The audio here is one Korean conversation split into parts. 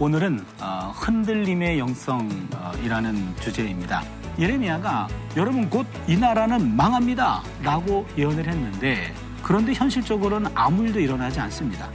오늘은 어, 흔들림의 영성이라는 주제입니다. 예레미야가 여러분 곧 이 나라는 망합니다 라고 예언을 했는데 그런데 현실적으로는 아무 일도 일어나지 않습니다.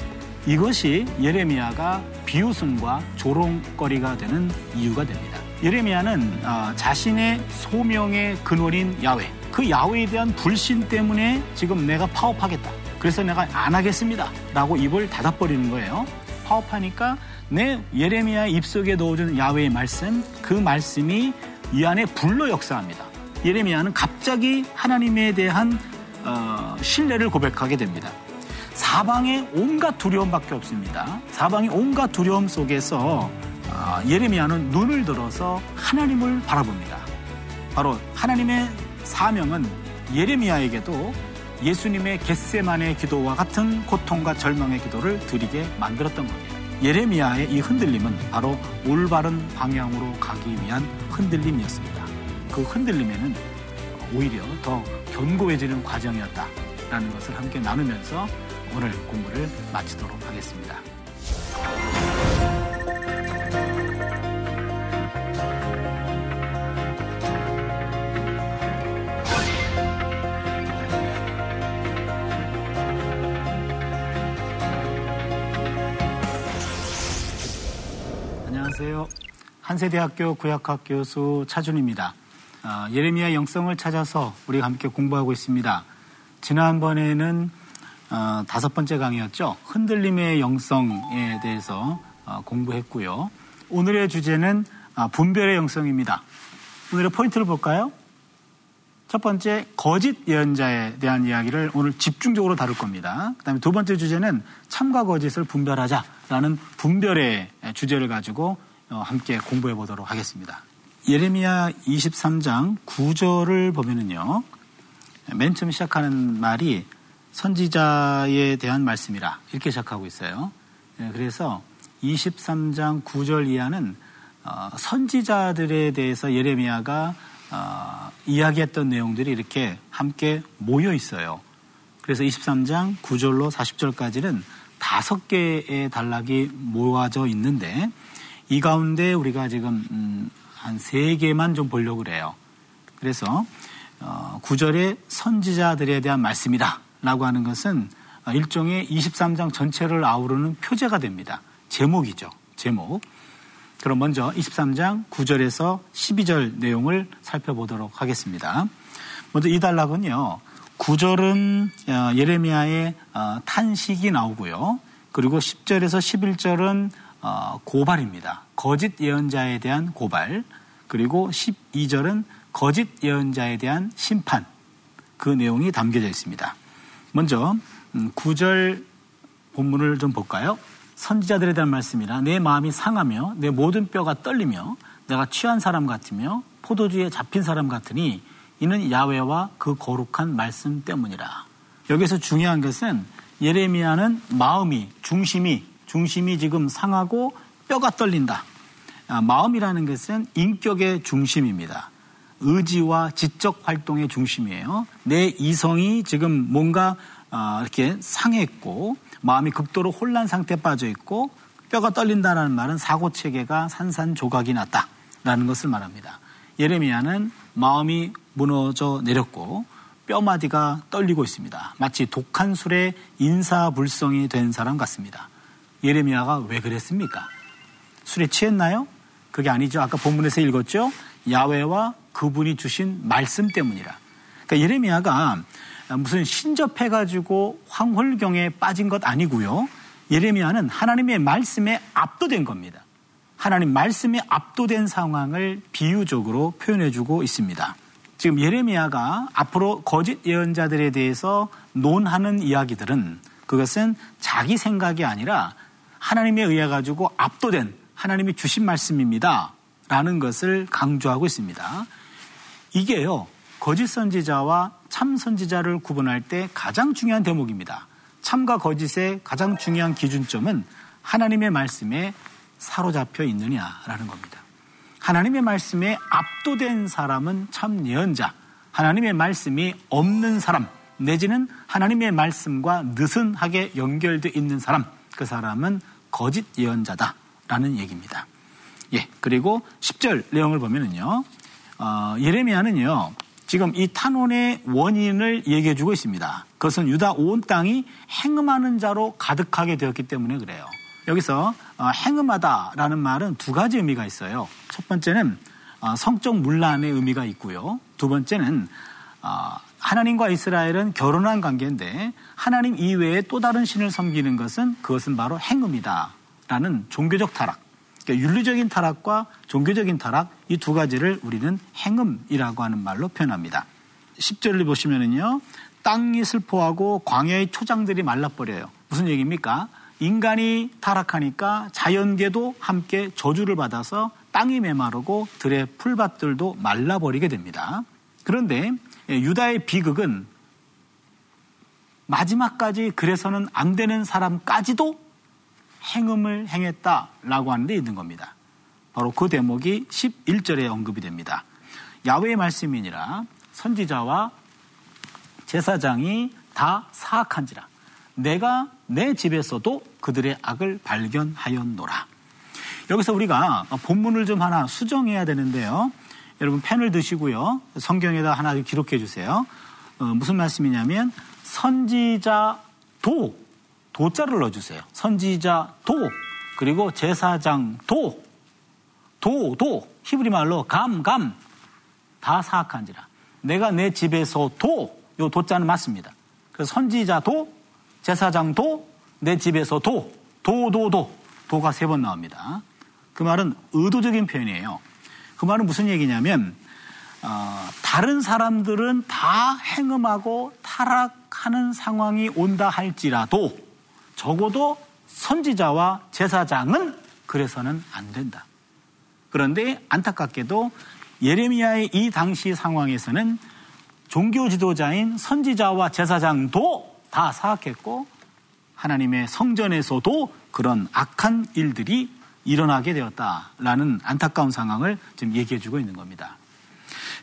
이것이 예레미야가 비웃음과 조롱거리가 되는 이유가 됩니다. 예레미야는 어, 자신의 소명의 근원인 야훼, 그 야훼에 대한 불신 때문에 지금 내가 파업하겠다. 그래서 내가 안 하겠습니다. 라고 입을 닫아버리는 거예요. 파업하니까 내 예레미야 입속에 넣어준 야훼의 말씀, 그 말씀이 이 안에 불로 역사합니다. 예레미야는 갑자기 하나님에 대한 어, 신뢰를 고백하게 됩니다. 사방에 온갖 두려움밖에 없습니다. 사방에 온갖 두려움 속에서 어, 예레미야는 눈을 들어서 하나님을 바라봅니다. 바로 하나님의 사명은 예레미야에게도 예수님의 겟세만의 기도와 같은 고통과 절망의 기도를 드리게 만들었던 겁니다. 예레미야의 이 흔들림은 바로 올바른 방향으로 가기 위한 흔들림이었습니다. 그 흔들림에는 오히려 더 견고해지는 과정이었다라는 것을 함께 나누면서 오늘 공부를 마치도록 하겠습니다. 한세대학교 구약학 교수 차준입니다. 어, 예레미야 영성을 찾아서 우리가 함께 공부하고 있습니다. 지난번에는 어, 다섯 번째 강의였죠. 흔들림의 영성에 대해서 어, 공부했고요. 오늘의 주제는 아, 분별의 영성입니다. 오늘의 포인트를 볼까요? 첫 번째 거짓 예언자에 대한 이야기를 오늘 집중적으로 다룰 겁니다. 그다음에 두 번째 주제는 참과 거짓을 분별하자라는 분별의 주제를 가지고 어, 함께 공부해 보도록 하겠습니다. 예레미야 23장 9절을 보면은요. 맨 처음 시작하는 말이 선지자에 대한 말씀이라 이렇게 시작하고 있어요. 예, 그래서 23장 9절 이하는 어, 선지자들에 대해서 예레미야가 어, 이야기했던 내용들이 이렇게 함께 모여 있어요. 그래서 23장 9절로 40절까지는 다섯 개의 단락이 모아져 있는데 이 가운데 우리가 지금 음, 한세 개만 좀 보려고 그래요. 그래서 어, 9절에 선지자들에 대한 말씀이다 라고 하는 것은 일종의 23장 전체를 아우르는 표제가 됩니다. 제목이죠. 제목. 그럼 먼저 23장 9절에서 12절 내용을 살펴보도록 하겠습니다. 먼저 이 단락은요. 9절은 어, 예레미야의 어, 탄식이 나오고요. 그리고 10절에서 11절은 어, 고발입니다. 거짓 예언자에 대한 고발. 그리고 12절은 거짓 예언자에 대한 심판. 그 내용이 담겨져 있습니다. 먼저 9절 음, 본문을 좀 볼까요? 선지자들에 대한 말씀이라 내 마음이 상하며 내 모든 뼈가 떨리며 내가 취한 사람 같으며 포도주에 잡힌 사람 같으니 이는 야외와 그 거룩한 말씀 때문이라. 여기서 중요한 것은 예레미야는 마음이 중심이 중심이 지금 상하고 뼈가 떨린다. 아, 마음이라는 것은 인격의 중심입니다. 의지와 지적 활동의 중심이에요. 내 이성이 지금 뭔가 아, 이렇게 상했고 마음이 극도로 혼란 상태에 빠져 있고 뼈가 떨린다는 말은 사고 체계가 산산조각이 났다라는 것을 말합니다. 예레미야는 마음이 무너져 내렸고 뼈마디가 떨리고 있습니다. 마치 독한 술에 인사불성이 된 사람 같습니다. 예레미야가 왜 그랬습니까? 술에 취했나요? 그게 아니죠. 아까 본문에서 읽었죠. 야외와 그분이 주신 말씀 때문이라. 그러니까 예레미야가 무슨 신접해가지고 황홀경에 빠진 것 아니고요. 예레미야는 하나님의 말씀에 압도된 겁니다. 하나님 말씀에 압도된 상황을 비유적으로 표현해주고 있습니다. 지금 예레미야가 앞으로 거짓 예언자들에 대해서 논하는 이야기들은 그것은 자기 생각이 아니라 하나님에 의해 가지고 압도된 하나님이 주신 말씀입니다. 라는 것을 강조하고 있습니다. 이게요, 거짓 선지자와 참 선지자를 구분할 때 가장 중요한 대목입니다. 참과 거짓의 가장 중요한 기준점은 하나님의 말씀에 사로잡혀 있느냐라는 겁니다. 하나님의 말씀에 압도된 사람은 참 예언자, 하나님의 말씀이 없는 사람, 내지는 하나님의 말씀과 느슨하게 연결되어 있는 사람, 그 사람은 거짓 예언자다. 라는 얘기입니다. 예, 그리고 10절 내용을 보면은요, 어, 예레미야는요, 지금 이 탄원의 원인을 얘기해 주고 있습니다. 그것은 유다 온 땅이 행음하는 자로 가득하게 되었기 때문에 그래요. 여기서 어, 행음하다라는 말은 두 가지 의미가 있어요. 첫 번째는 어, 성적 문란의 의미가 있고요. 두 번째는 어, 하나님과 이스라엘은 결혼한 관계인데 하나님 이외에 또 다른 신을 섬기는 것은 그것은 바로 행음이다 라는 종교적 타락, 그러니까 윤리적인 타락과 종교적인 타락 이 두 가지를 우리는 행음이라고 하는 말로 표현합니다. 10절을 보시면은요. 땅이 슬퍼하고 광야의 초장들이 말라버려요. 무슨 얘기입니까? 인간이 타락하니까 자연계도 함께 저주를 받아서 땅이 메마르고 들의 풀밭들도 말라버리게 됩니다. 그런데 유다의 비극은 마지막까지 그래서는 안 되는 사람까지도 행음을 행했다라고 하는 데 있는 겁니다. 바로 그 대목이 11절에 언급이 됩니다. 야외의 말씀이니라 선지자와 제사장이 다 사악한지라 내가 내 집에서도 그들의 악을 발견하였노라. 여기서 우리가 본문을 좀 하나 수정해야 되는데요. 여러분 펜을 드시고요. 성경에다 하나 기록해 주세요. 어, 무슨 말씀이냐면 선지자 도 도자를 넣어주세요. 선지자 도 그리고 제사장 도 도, 도 히브리 말로 감, 감 다 사악한지라. 내가 내 집에서 도, 요 도자는 맞습니다. 그래서 선지자 도, 제사장 도, 내 집에서 도, 도, 도, 도. 도가 세 번 나옵니다. 그 말은 의도적인 표현이에요. 그 말은 무슨 얘기냐면, 어, 다른 사람들은 다 행음하고 타락하는 상황이 온다 할지라도 적어도 선지자와 제사장은 그래서는 안 된다. 그런데 안타깝게도 예레미야의 이 당시 상황에서는 종교 지도자인 선지자와 제사장도 다 사악했고 하나님의 성전에서도 그런 악한 일들이 일어나게 되었다라는 안타까운 상황을 지금 얘기해 주고 있는 겁니다.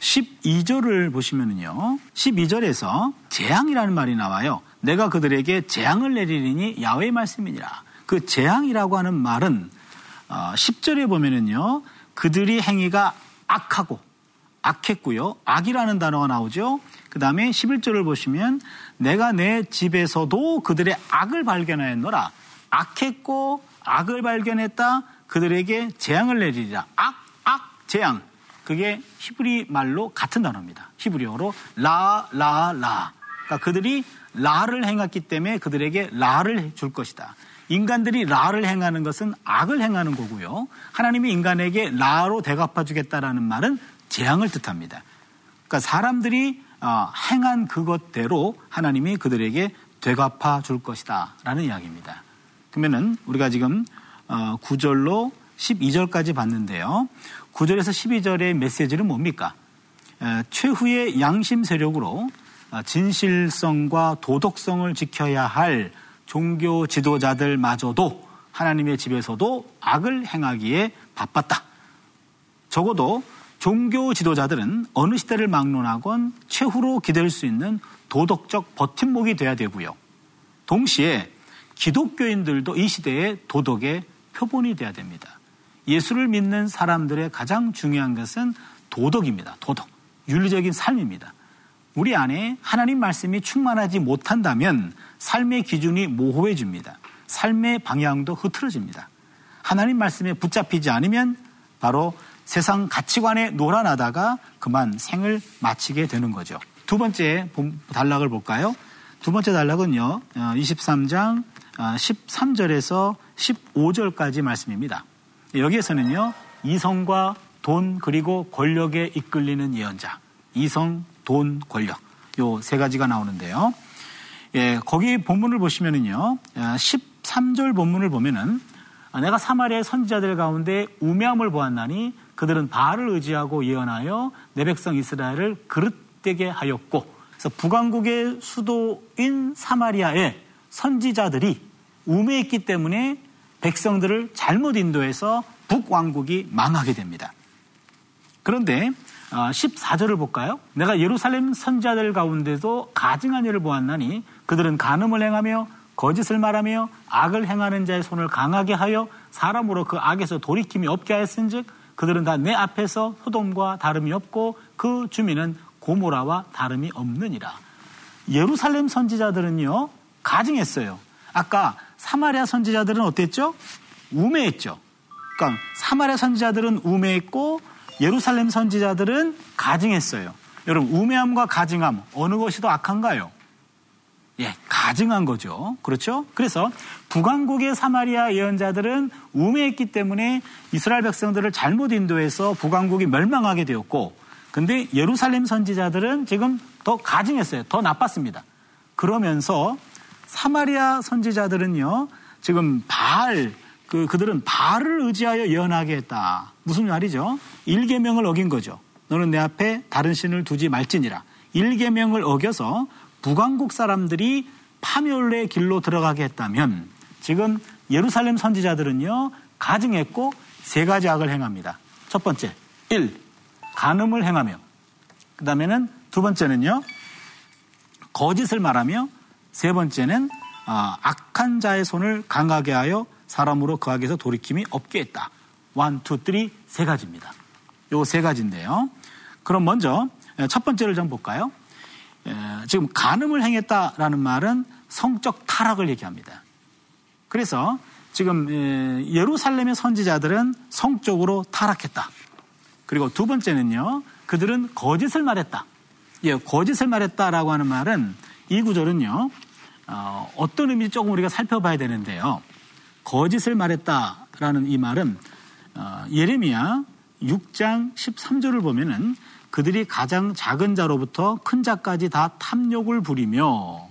12절을 보시면은요. 12절에서 재앙이라는 말이 나와요. 내가 그들에게 재앙을 내리리니 야외의 말씀이니라. 그 재앙이라고 하는 말은 10절에 어, 보면은요. 그들이 행위가 악하고 악했고요. 악이라는 단어가 나오죠. 그 다음에 11절을 보시면 내가 내 집에서도 그들의 악을 발견하였노라. 악했고 악을 발견했다. 그들에게 재앙을 내리리라. 악, 악, 재앙. 그게 히브리 말로 같은 단어입니다. 히브리어로 라, 라, 라. 그러니까 그들이 라를 행했기 때문에 그들에게 라를 줄 것이다. 인간들이 라를 행하는 것은 악을 행하는 거고요. 하나님이 인간에게 라로 대갚아 주겠다라는 말은 재앙을 뜻합니다. 그러니까 사람들이 어, 행한 그것대로 하나님이 그들에게 되갚아 줄 것이다. 라는 이야기입니다. 그러면은 우리가 지금 9절로 어, 12절까지 봤는데요. 9절에서 12절의 메시지는 뭡니까? 최후의 양심 세력으로 어, 진실성과 도덕성을 지켜야 할 종교 지도자들마저도 하나님의 집에서도 악을 행하기에 바빴다. 적어도 종교 지도자들은 어느 시대를 막론하건 최후로 기댈 수 있는 도덕적 버팀목이 돼야 되고요. 동시에 기독교인들도 이 시대의 도덕의 표본이 돼야 됩니다. 예수를 믿는 사람들의 가장 중요한 것은 도덕입니다. 도덕. 윤리적인 삶입니다. 우리 안에 하나님 말씀이 충만하지 못한다면 삶의 기준이 모호해집니다. 삶의 방향도 흐트러집니다. 하나님 말씀에 붙잡히지 않으면 바로 세상 가치관에 놀아나다가 그만 생을 마치게 되는 거죠. 두 번째 단락을 볼까요? 두 번째 단락은요, 23장 어, 13절에서 어, 15절까지 말씀입니다. 여기에서는요, 이성과 돈 그리고 권력에 이끌리는 예언자, 이성, 돈, 권력. 요 세 가지가 나오는데요. 예, 거기 본문을 보시면은요, 13절 아, 본문을 보면은 아, 내가 사마리아의 선지자들 가운데 우매함을 보았나니 그들은 바알을 의지하고 예언하여 내 백성 이스라엘을 그릇되게 하였고 그래서 북왕국의 수도인 사마리아의 선지자들이 우매했기 때문에 백성들을 잘못 인도해서 북왕국이 망하게 됩니다. 그런데 14절을 아, 볼까요? 내가 예루살렘 선자들 가운데도 가증한 일을 보았나니 그들은 간음을 행하며 거짓을 말하며 악을 행하는 자의 손을 강하게 하여 사람으로 그 악에서 돌이킴이 없게 하였은즉 그들은 다 내 앞에서 소돔과 다름이 없고 그 주민은 고모라와 다름이 없느니라. 예루살렘 선지자들은요 가증했어요. 아까 사마리아 선지자들은 어땠죠? 우매했죠. 그러니까 사마리아 선지자들은 우매했고 예루살렘 선지자들은 가증했어요. 여러분 우매함과 가증함 어느 것이 더 악한가요? 예, 가증한 거죠. 그렇죠? 그래서 북왕국의 사마리아 예언자들은 우매했기 때문에 이스라엘 백성들을 잘못 인도해서 북왕국이 멸망하게 되었고 근데 예루살렘 선지자들은 지금 더 가증했어요. 더 나빴습니다. 그러면서 사마리아 선지자들은요. 지금 바알 그 그들은 바알을 의지하여 예언하게 했다. 무슨 말이죠? 일계명을 어긴 거죠. 너는 내 앞에 다른 신을 두지 말지니라. 일계명을 어겨서 북왕국 사람들이 파멸의 길로 들어가게 했다면 지금 예루살렘 선지자들은요 가증했고 세 가지 악을 행합니다. 첫 번째, 1. 간음을 행하며 그 다음에는 두 번째는요 거짓을 말하며 세 번째는 아, 악한 자의 손을 강하게 하여 사람으로 그 악에서 돌이킴이 없게 했다. one, two, three 세 가지입니다. 요 세 가지인데요. 그럼 먼저 첫 번째를 좀 볼까요? 지금 간음을 행했다라는 말은 성적 타락을 얘기합니다. 그래서 지금 예루살렘의 선지자들은 성적으로 타락했다. 그리고 두 번째는요, 그들은 거짓을 말했다. 예, 거짓을 말했다라고 하는 말은 이 구절은요, 어, 떤 의미인지 조금 우리가 살펴봐야 되는데요. 거짓을 말했다라는 이 말은 어, 예레미야 6장 13절을 보면은 그들이 가장 작은 자로부터 큰 자까지 다 탐욕을 부리며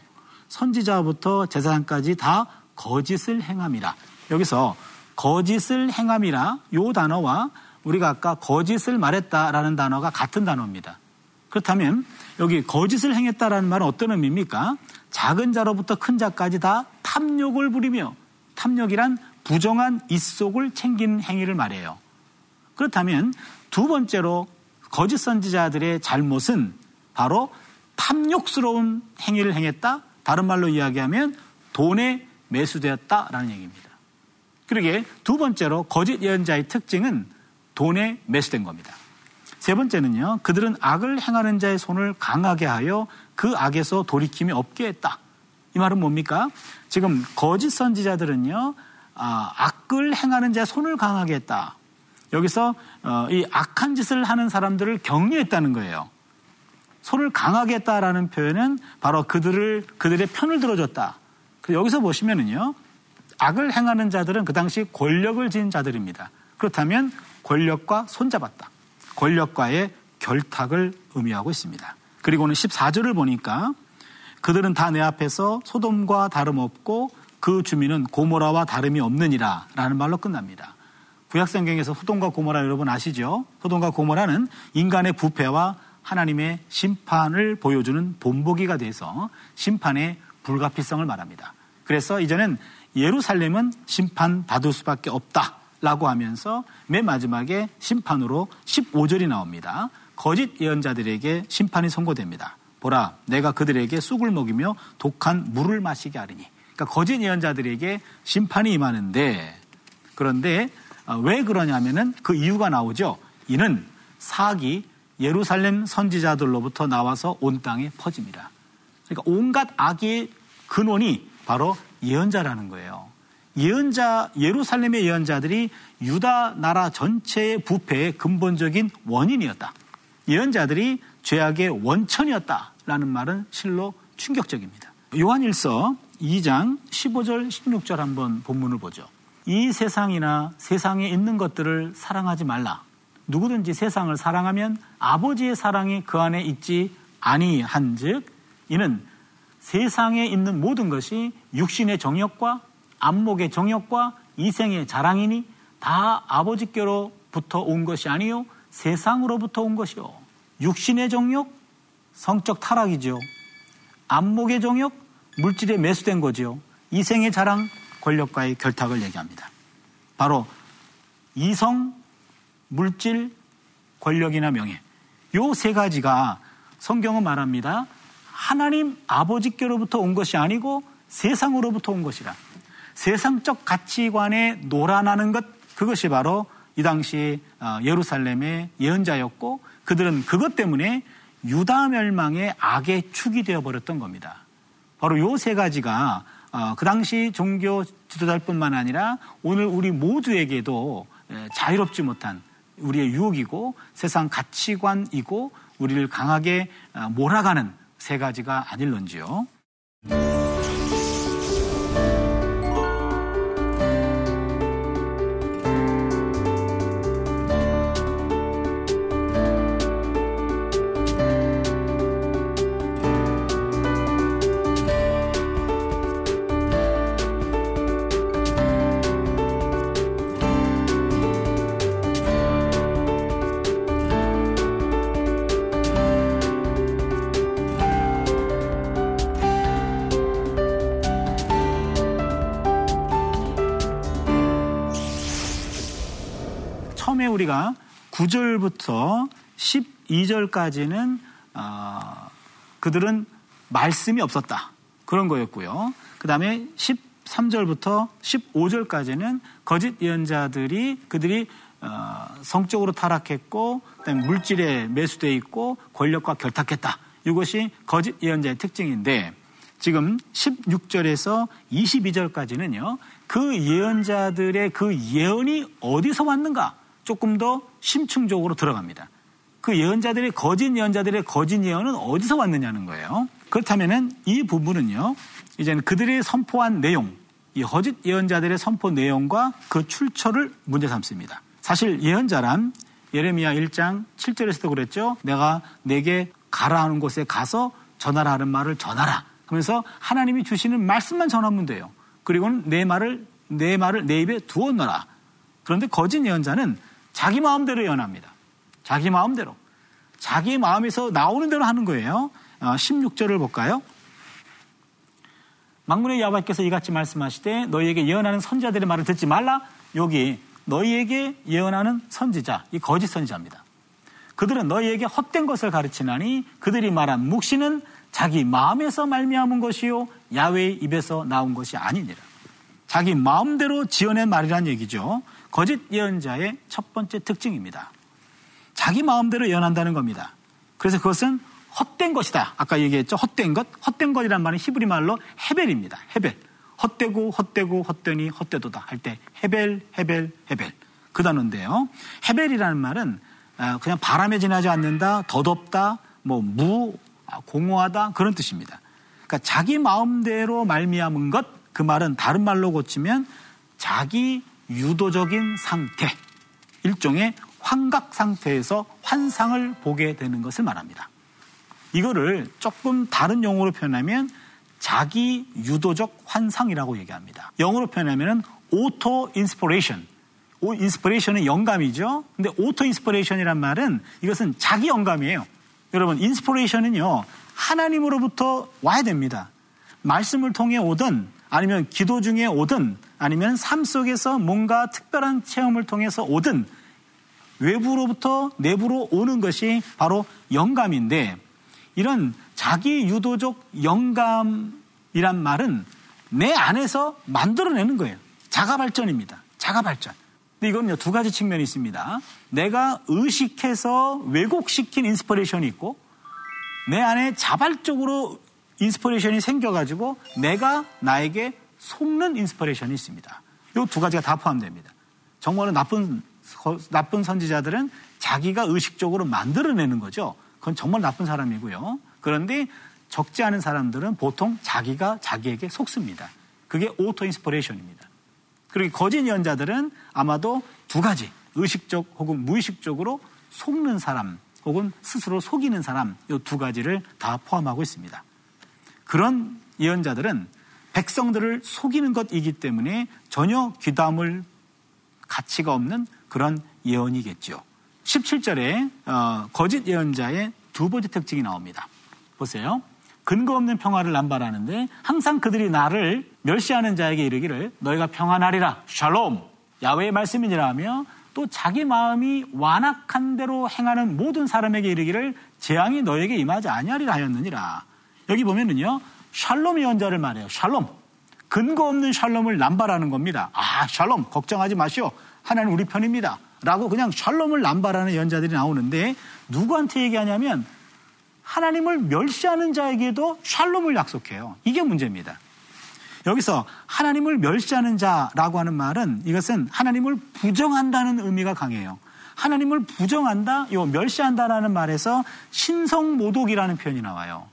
선지자부터 제사장까지 다 거짓을 행함이라. 여기서 거짓을 행함이라 요 단어와 우리가 아까 거짓을 말했다라는 단어가 같은 단어입니다. 그렇다면 여기 거짓을 행했다라는 말은 어떤 의미입니까? 작은 자로부터 큰 자까지 다 탐욕을 부리며 탐욕이란 부정한 입속을 챙긴 행위를 말해요. 그렇다면 두 번째로 거짓 선지자들의 잘못은 바로 탐욕스러운 행위를 행했다. 다른 말로 이야기하면 돈에 매수되었다라는 얘기입니다. 그러게 두 번째로 거짓 예언자의 특징은 돈에 매수된 겁니다. 세 번째는요, 그들은 악을 행하는 자의 손을 강하게 하여 그 악에서 돌이킴이 없게 했다. 이 말은 뭡니까? 지금 거짓 선지자들은요, 아, 악을 행하는 자의 손을 강하게 했다. 여기서 어, 이 악한 짓을 하는 사람들을 격려했다는 거예요. 손을 강하게 했다라는 표현은 바로 그들을 그들의 편을 들어줬다. 여기서 보시면은요. 악을 행하는 자들은 그 당시 권력을 지닌 자들입니다. 그렇다면 권력과 손잡았다. 권력과의 결탁을 의미하고 있습니다. 그리고는 14절을 보니까 그들은 다 내 앞에서 소돔과 다름없고 그 주민은 고모라와 다름이 없느니라 라는 말로 끝납니다. 구약성경에서 소돔과 고모라 여러분 아시죠? 소돔과 고모라는 인간의 부패와 하나님의 심판을 보여주는 본보기가 돼서 심판의 불가피성을 말합니다. 그래서 이제는 예루살렘은 심판받을 수밖에 없다 라고 하면서 맨 마지막에 심판으로 15절이 나옵니다. 거짓 예언자들에게 심판이 선고됩니다. 보라, 내가 그들에게 쑥을 먹이며 독한 물을 마시게 하리니. 그러니까 거짓 예언자들에게 심판이 임하는데 그런데 아, 왜 그러냐면은 그 이유가 나오죠. 이는 사기 예루살렘 선지자들로부터 나와서 온 땅에 퍼집니다. 그러니까 온갖 악의 근원이 바로 예언자라는 거예요. 예언자, 예루살렘의 예언자들이 유다 나라 전체의 부패의 근본적인 원인이었다. 예언자들이 죄악의 원천이었다라는 말은 실로 충격적입니다. 요한일서 2장 15절 16절 한번 본문을 보죠. 이 세상이나 세상에 있는 것들을 사랑하지 말라. 누구든지 세상을 사랑하면 아버지의 사랑이 그 안에 있지 아니한즉 이는 세상에 있는 모든 것이 육신의 정욕과 안목의 정욕과 이생의 자랑이니 다 아버지께로부터 온 것이 아니요 세상으로부터 온 것이요 육신의 정욕 성적 타락이죠 안목의 정욕 물질에 매수된 거지요 이생의 자랑 권력과의 결탁을 얘기합니다. 바로 이성, 물질, 권력이나 명예. 요 세 가지가 성경은 말합니다. 하나님 아버지께로부터 온 것이 아니고 세상으로부터 온 것이라. 세상적 가치관에 놀아나는 것 그것이 바로 이 당시 어, 예루살렘의 예언자였고 그들은 그것 때문에 유다 멸망의 악의 축이 되어 버렸던 겁니다. 바로 요 세 가지가 어, 그 당시 종교 지도자뿐만 아니라 오늘 우리 모두에게도 자유롭지 못한 우리의 유혹이고 세상 가치관이고 우리를 강하게 어, 몰아가는 세 가지가 아닐런지요. 우리가 9절부터 12절까지는 어, 그들은 말씀이 없었다. 그런 거였고요. 그 다음에 13절부터 15절까지는 거짓 예언자들이 그들이 어, 성적으로 타락했고 그다음에 물질에 매수돼 있고 권력과 결탁했다. 이것이 거짓 예언자의 특징인데 지금 16절에서 22절까지는요. 그 예언자들의 그 예언이 어디서 왔는가? 조금 더 심층적으로 들어갑니다. 그 예언자들의 거짓 예언자들의 거짓 예언은 어디서 왔느냐는 거예요. 그렇다면은 이 부분은요. 이제는 그들이 선포한 내용, 이 거짓 예언자들의 선포 내용과 그 출처를 문제 삼습니다. 사실 예언자란 예레미야 1장 7절에서도 그랬죠. 내가 내게 가라 하는 곳에 가서 전하라 하는 말을 전하라. 하면서 하나님이 주시는 말씀만 전하면 돼요. 그리고는 내 말을 내 말을 내 입에 넣어라. 그런데 거짓 예언자는 자기 마음대로 연합니다. 자기 마음대로. 자기 마음에서 나오는 대로 하는 거예요. 16절을 어, 볼까요? 망군의 야바께서 이같이 말씀하시되 너희에게 예언하는 선지자들의 말을 듣지 말라. 여기 너희에게 예언하는 선지자, 이 거짓 선지자입니다. 그들은 너희에게 헛된 것을 가르치나니 그들이 말한 묵시는 자기 마음에서 말미암은 것이요 야외의 입에서 나온 것이 아니니라. 자기 마음대로 지어낸 말이란 얘기죠. 거짓 예언자의 첫 번째 특징입니다. 자기 마음대로 예언한다는 겁니다. 그래서 그것은 헛된 것이다. 아까 얘기했죠. 헛된 것. 헛된 것이란 말은 히브리 말로 헤벨입니다. 헤벨. 헛되고 헛되고 헛되니 헛되도다 할 때 헤벨, 헤벨, 헤벨. 그 단어인데요. 헤벨이라는 말은 아, 그냥 바람에 지나지 않는다, 더덥다, 뭐 무, 아, 공허하다 그런 뜻입니다. 그러니까 자기 마음대로 말미암은 것, 그 말은 다른 말로 고치면 자기 유도적인 상태, 일종의 환각 상태에서 환상을 보게 되는 것을 말합니다. 이거를 조금 다른 용어로 표현하면 자기 유도적 환상이라고 얘기합니다. 영어로 표현하면 auto inspiration. Inspiration은 영감이죠. 근데 auto inspiration이란 말은 이것은 자기 영감이에요. 여러분, inspiration은요, 하나님으로부터 와야 됩니다. 말씀을 통해 오든 아니면 기도 중에 오든 아니면 삶 속에서 뭔가 특별한 체험을 통해서 오든 외부로부터 내부로 오는 것이 바로 영감인데 이런 자기 유도적 영감이란 말은 내 안에서 만들어내는 거예요. 자가 발전입니다. 자가 발전. 근데 이건요, 두 가지 측면이 있습니다. 내가 의식해서 왜곡시킨 inspiration이 있고, 내 안에 자발적으로 inspiration이 생겨가지고, 내가 나에게 속는 inspiration이 있습니다. 이 두 가지가 다 포함됩니다. 정말로 나쁜 나쁜 선지자들은 자기가 의식적으로 만들어내는 거죠. 그건 정말 나쁜 사람이고요. 그런데 적지 않은 사람들은 보통 자기가 자기에게 속습니다. 그게 auto inspiration입니다. 그리고 거짓 예언자들은 아마도 두 가지 의식적 혹은 무의식적으로 속는 사람 혹은 스스로 속이는 사람 이 두 가지를 다 포함하고 있습니다. 그런 예언자들은 백성들을 속이는 것이기 때문에 전혀 귀담을 가치가 없는 그런 예언이겠죠. 17절에 어, 거짓 예언자의 두 번째 특징이 나옵니다. 보세요. 근거 없는 평화를 남발하는데 항상 그들이 나를 멸시하는 자에게 이르기를 너희가 평안하리라 샬롬 야외의 말씀이니라 하며 또 자기 마음이 완악한 대로 행하는 모든 사람에게 이르기를 재앙이 너에게 임하지 아니하리라 하였느니라. 여기 보면은요. 샬롬 예언자를 말해요. 샬롬. 근거 없는 샬롬을 남발하는 겁니다. 아, 샬롬 걱정하지 마시오. 하나님 우리 편입니다. 라고 그냥 샬롬을 남발하는 예언자들이 나오는데 누구한테 얘기하냐면 하나님을 멸시하는 자에게도 샬롬을 약속해요. 이게 문제입니다. 여기서 하나님을 멸시하는 자라고 하는 말은 이것은 하나님을 부정한다는 의미가 강해요. 하나님을 부정한다, 요 멸시한다라는 말에서 신성 모독이라는 표현이 나와요.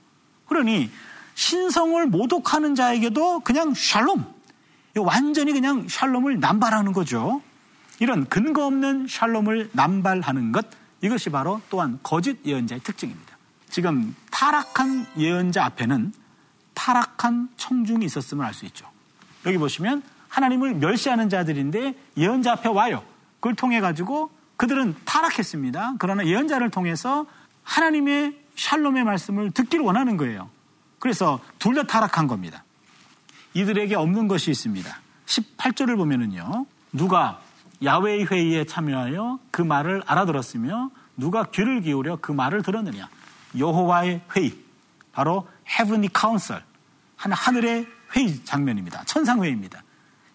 그러니 신성을 모독하는 자에게도 그냥 샬롬, 완전히 그냥 샬롬을 남발하는 거죠. 이런 근거 없는 샬롬을 남발하는 것, 이것이 바로 또한 거짓 예언자의 특징입니다. 지금 타락한 예언자 앞에는 타락한 청중이 있었음을 알 수 있죠. 여기 보시면 하나님을 멸시하는 자들인데 예언자 앞에 와요. 그걸 통해 가지고 그들은 타락했습니다. 그러나 예언자를 통해서 하나님의 샬롬의 말씀을 듣기를 원하는 거예요. 그래서 둘 다 타락한 겁니다. 이들에게 없는 것이 있습니다. 18절을 보면은요. 누가 야외의 회의에 참여하여 그 말을 알아들었으며 누가 귀를 기울여 그 말을 들었느냐. 여호와의 회의. 바로 heavenly council. 한 하늘의 회의 장면입니다. 천상 회의입니다.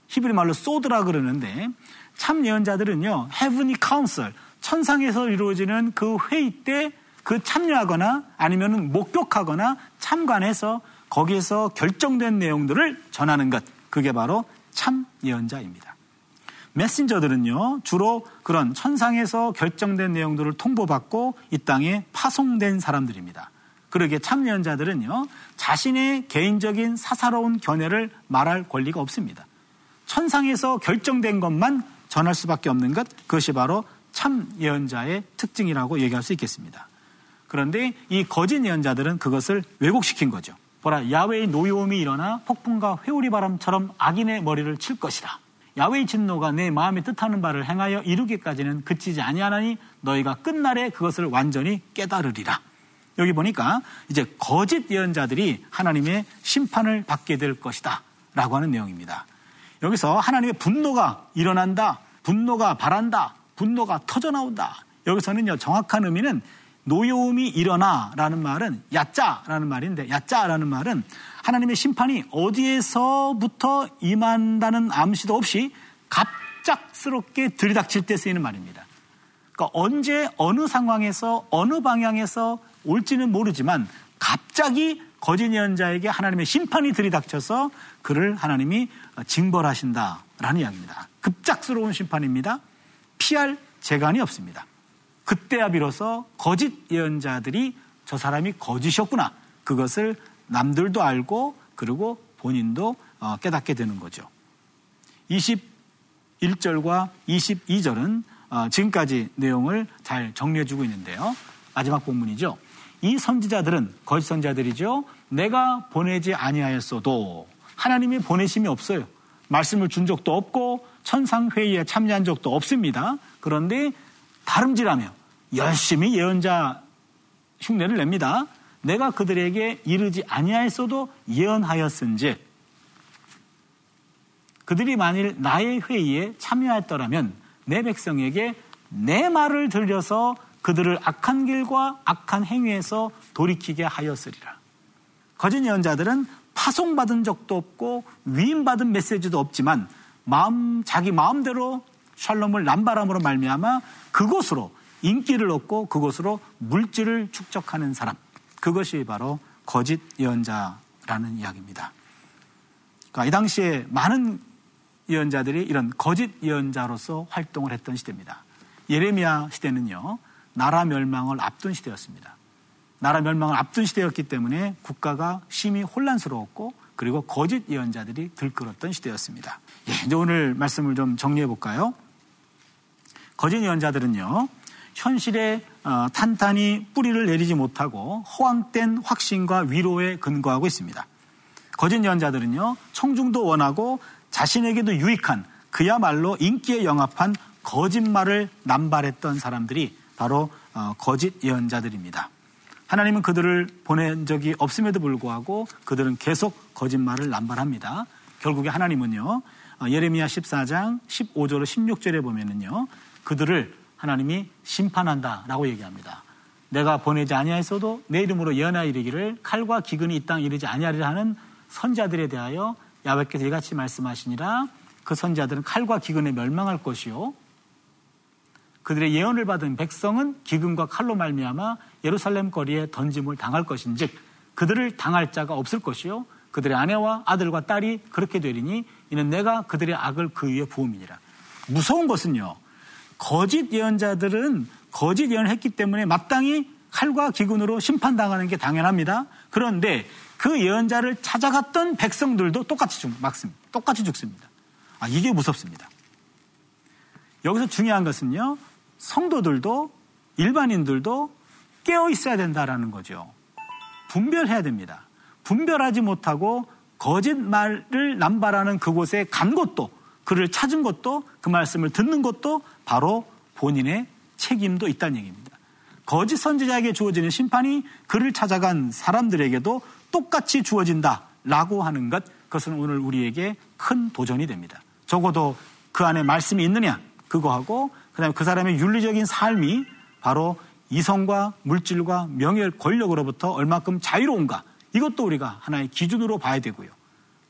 히브리 말로 소드라 그러는데 참 예언자들은요, heavenly council, 천상에서 이루어지는 그 회의 때 그 참여하거나 아니면 목격하거나 참관해서 거기에서 결정된 내용들을 전하는 것. 그게 바로 참 예언자입니다. 메신저들은요, 주로 그런 천상에서 결정된 내용들을 통보받고 이 땅에 파송된 사람들입니다. 그러게 참 예언자들은요, 자신의 개인적인 사사로운 견해를 말할 권리가 없습니다. 천상에서 결정된 것만 전할 수밖에 없는 것, 그것이 바로 참 예언자의 특징이라고 얘기할 수 있겠습니다. 그런데 이 거짓 예언자들은 그것을 왜곡시킨 거죠. 보라, 야외의 노여움이 일어나 폭풍과 회오리 바람처럼 악인의 머리를 칠 것이다. 야외의 진노가 내 마음에 뜻하는 바를 행하여 이루기까지는 그치지 아니하나니 너희가 끝날에 그것을 완전히 깨달으리라. 여기 보니까 이제 거짓 예언자들이 하나님의 심판을 받게 될 것이다. 라고 하는 내용입니다. 여기서 하나님의 분노가 일어난다. 분노가 바란다. 분노가 터져나온다. 여기서는요, 정확한 의미는 노여움이 일어나라는 말은 야짜라는 말인데, 야짜라는 말은 하나님의 심판이 어디에서부터 임한다는 암시도 없이 갑작스럽게 들이닥칠 때 쓰이는 말입니다. 그러니까 언제 어느 상황에서 어느 방향에서 올지는 모르지만 갑자기 거짓 예언자에게 하나님의 심판이 들이닥쳐서 그를 하나님이 징벌하신다라는 이야기입니다. 급작스러운 심판입니다. 피할 재간이 없습니다. 그때야 비로소 거짓 예언자들이 저 사람이 거짓이었구나. 그것을 남들도 알고 그리고 본인도 어, 깨닫게 되는 거죠. 21절과 22절은 어, 지금까지 내용을 잘 정리해주고 있는데요. 마지막 본문이죠. 이 선지자들은 거짓 선지자들이죠. 내가 보내지 아니하였어도 하나님이 보내심이 없어요. 말씀을 준 적도 없고 천상 회의에 참여한 적도 없습니다. 그런데 다름질하며 열심히 예언자 흉내를 냅니다. 내가 그들에게 이르지 아니하였어도 예언하였은즉 그들이 만일 나의 회의에 참여했더라면 내 백성에게 내 말을 들려서 그들을 악한 길과 악한 행위에서 돌이키게 하였으리라. 거짓 예언자들은 파송받은 적도 없고 위임받은 메시지도 없지만 마음 자기 마음대로 샬롬을 남바람으로 말미암아 그곳으로 인기를 얻고 그곳으로 물질을 축적하는 사람 그것이 바로 거짓 예언자라는 이야기입니다. 그러니까 이 당시에 많은 예언자들이 이런 거짓 예언자로서 활동을 했던 시대입니다. 예레미야 시대는요. 나라 멸망을 앞둔 시대였습니다. 나라 멸망을 앞둔 시대였기 때문에 국가가 심히 혼란스러웠고 그리고 거짓 예언자들이 들끓었던 시대였습니다. 예, 이제 오늘 말씀을 좀 정리해 볼까요? 거짓 예언자들은요, 현실에 어, 탄탄히 뿌리를 내리지 못하고 허황된 확신과 위로에 근거하고 있습니다. 거짓 예언자들은요, 청중도 원하고 자신에게도 유익한 그야말로 인기에 영합한 거짓말을 남발했던 사람들이 바로 어, 거짓 예언자들입니다. 하나님은 그들을 보낸 적이 없음에도 불구하고 그들은 계속 거짓말을 남발합니다. 결국에 하나님은요, 어, 예레미야 14장 15절로 16절에 보면은요, 그들을 하나님이 심판한다라고 얘기합니다. 내가 보내지 아니하였어도 내 이름으로 예언하 이르기를 칼과 기근이 이 땅 이르지 아니하리라 하는 선자들에 대하여 야외께서 이같이 말씀하시니라. 그 선지자들은 칼과 기근에 멸망할 것이요. 그들의 예언을 받은 백성은 기근과 칼로 말미암아 예루살렘 거리에 던짐을 당할 것인즉 그들을 당할 자가 없을 것이요. 그들의 아내와 아들과 딸이 그렇게 되리니 이는 내가 그들의 악을 그 위에 부음이니라. 무서운 것은요. 거짓 예언자들은 거짓 예언을 했기 때문에 마땅히 칼과 기근으로 심판당하는 게 당연합니다. 그런데 그 예언자를 찾아갔던 백성들도 똑같이 죽, 막습니다. 똑같이 죽습니다. 아, 이게 무섭습니다. 여기서 중요한 것은요. 성도들도 일반인들도 깨어 있어야 된다라는 거죠. 분별해야 됩니다. 분별하지 못하고 거짓말을 남발하는 그곳에 간 것도 그를 찾은 것도 그 말씀을 듣는 것도 바로 본인의 책임도 있다는 얘기입니다. 거짓 선지자에게 주어지는 심판이 그를 찾아간 사람들에게도 똑같이 주어진다라고 하는 것 그것은 오늘 우리에게 큰 도전이 됩니다. 적어도 그 안에 말씀이 있느냐 그거하고 그다음에 그 사람의 윤리적인 삶이 바로 이성과 물질과 명예 권력으로부터 얼마큼 자유로운가 이것도 우리가 하나의 기준으로 봐야 되고요.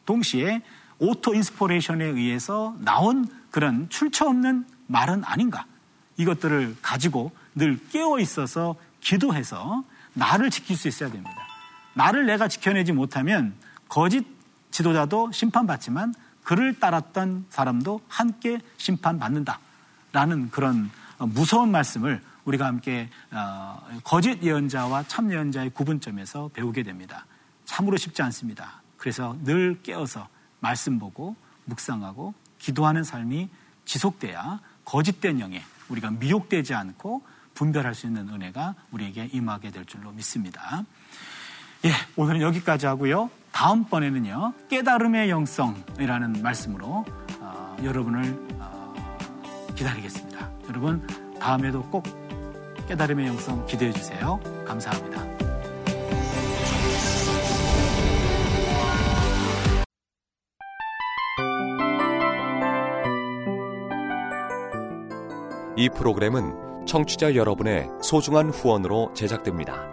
동시에 auto inspiration에 의해서 나온 그런 출처 없는 말은 아닌가 이것들을 가지고 늘 깨어 있어서 기도해서 나를 지킬 수 있어야 됩니다. 나를 내가 지켜내지 못하면 거짓 지도자도 심판받지만 그를 따랐던 사람도 함께 심판받는다 라는 그런 무서운 말씀을 우리가 함께 어, 거짓 예언자와 참 예언자의 구분점에서 배우게 됩니다. 참으로 쉽지 않습니다. 그래서 늘 깨어서 말씀 보고 묵상하고 기도하는 삶이 지속돼야 거짓된 영에 우리가 미혹되지 않고 분별할 수 있는 은혜가 우리에게 임하게 될 줄로 믿습니다. 예, 오늘은 여기까지 하고요. 다음번에는요, 깨달음의 영성이라는 말씀으로 어, 여러분을 어, 기다리겠습니다. 여러분, 다음에도 꼭 깨달음의 영성 기대해 주세요. 감사합니다. 이 프로그램은 청취자 여러분의 소중한 후원으로 제작됩니다.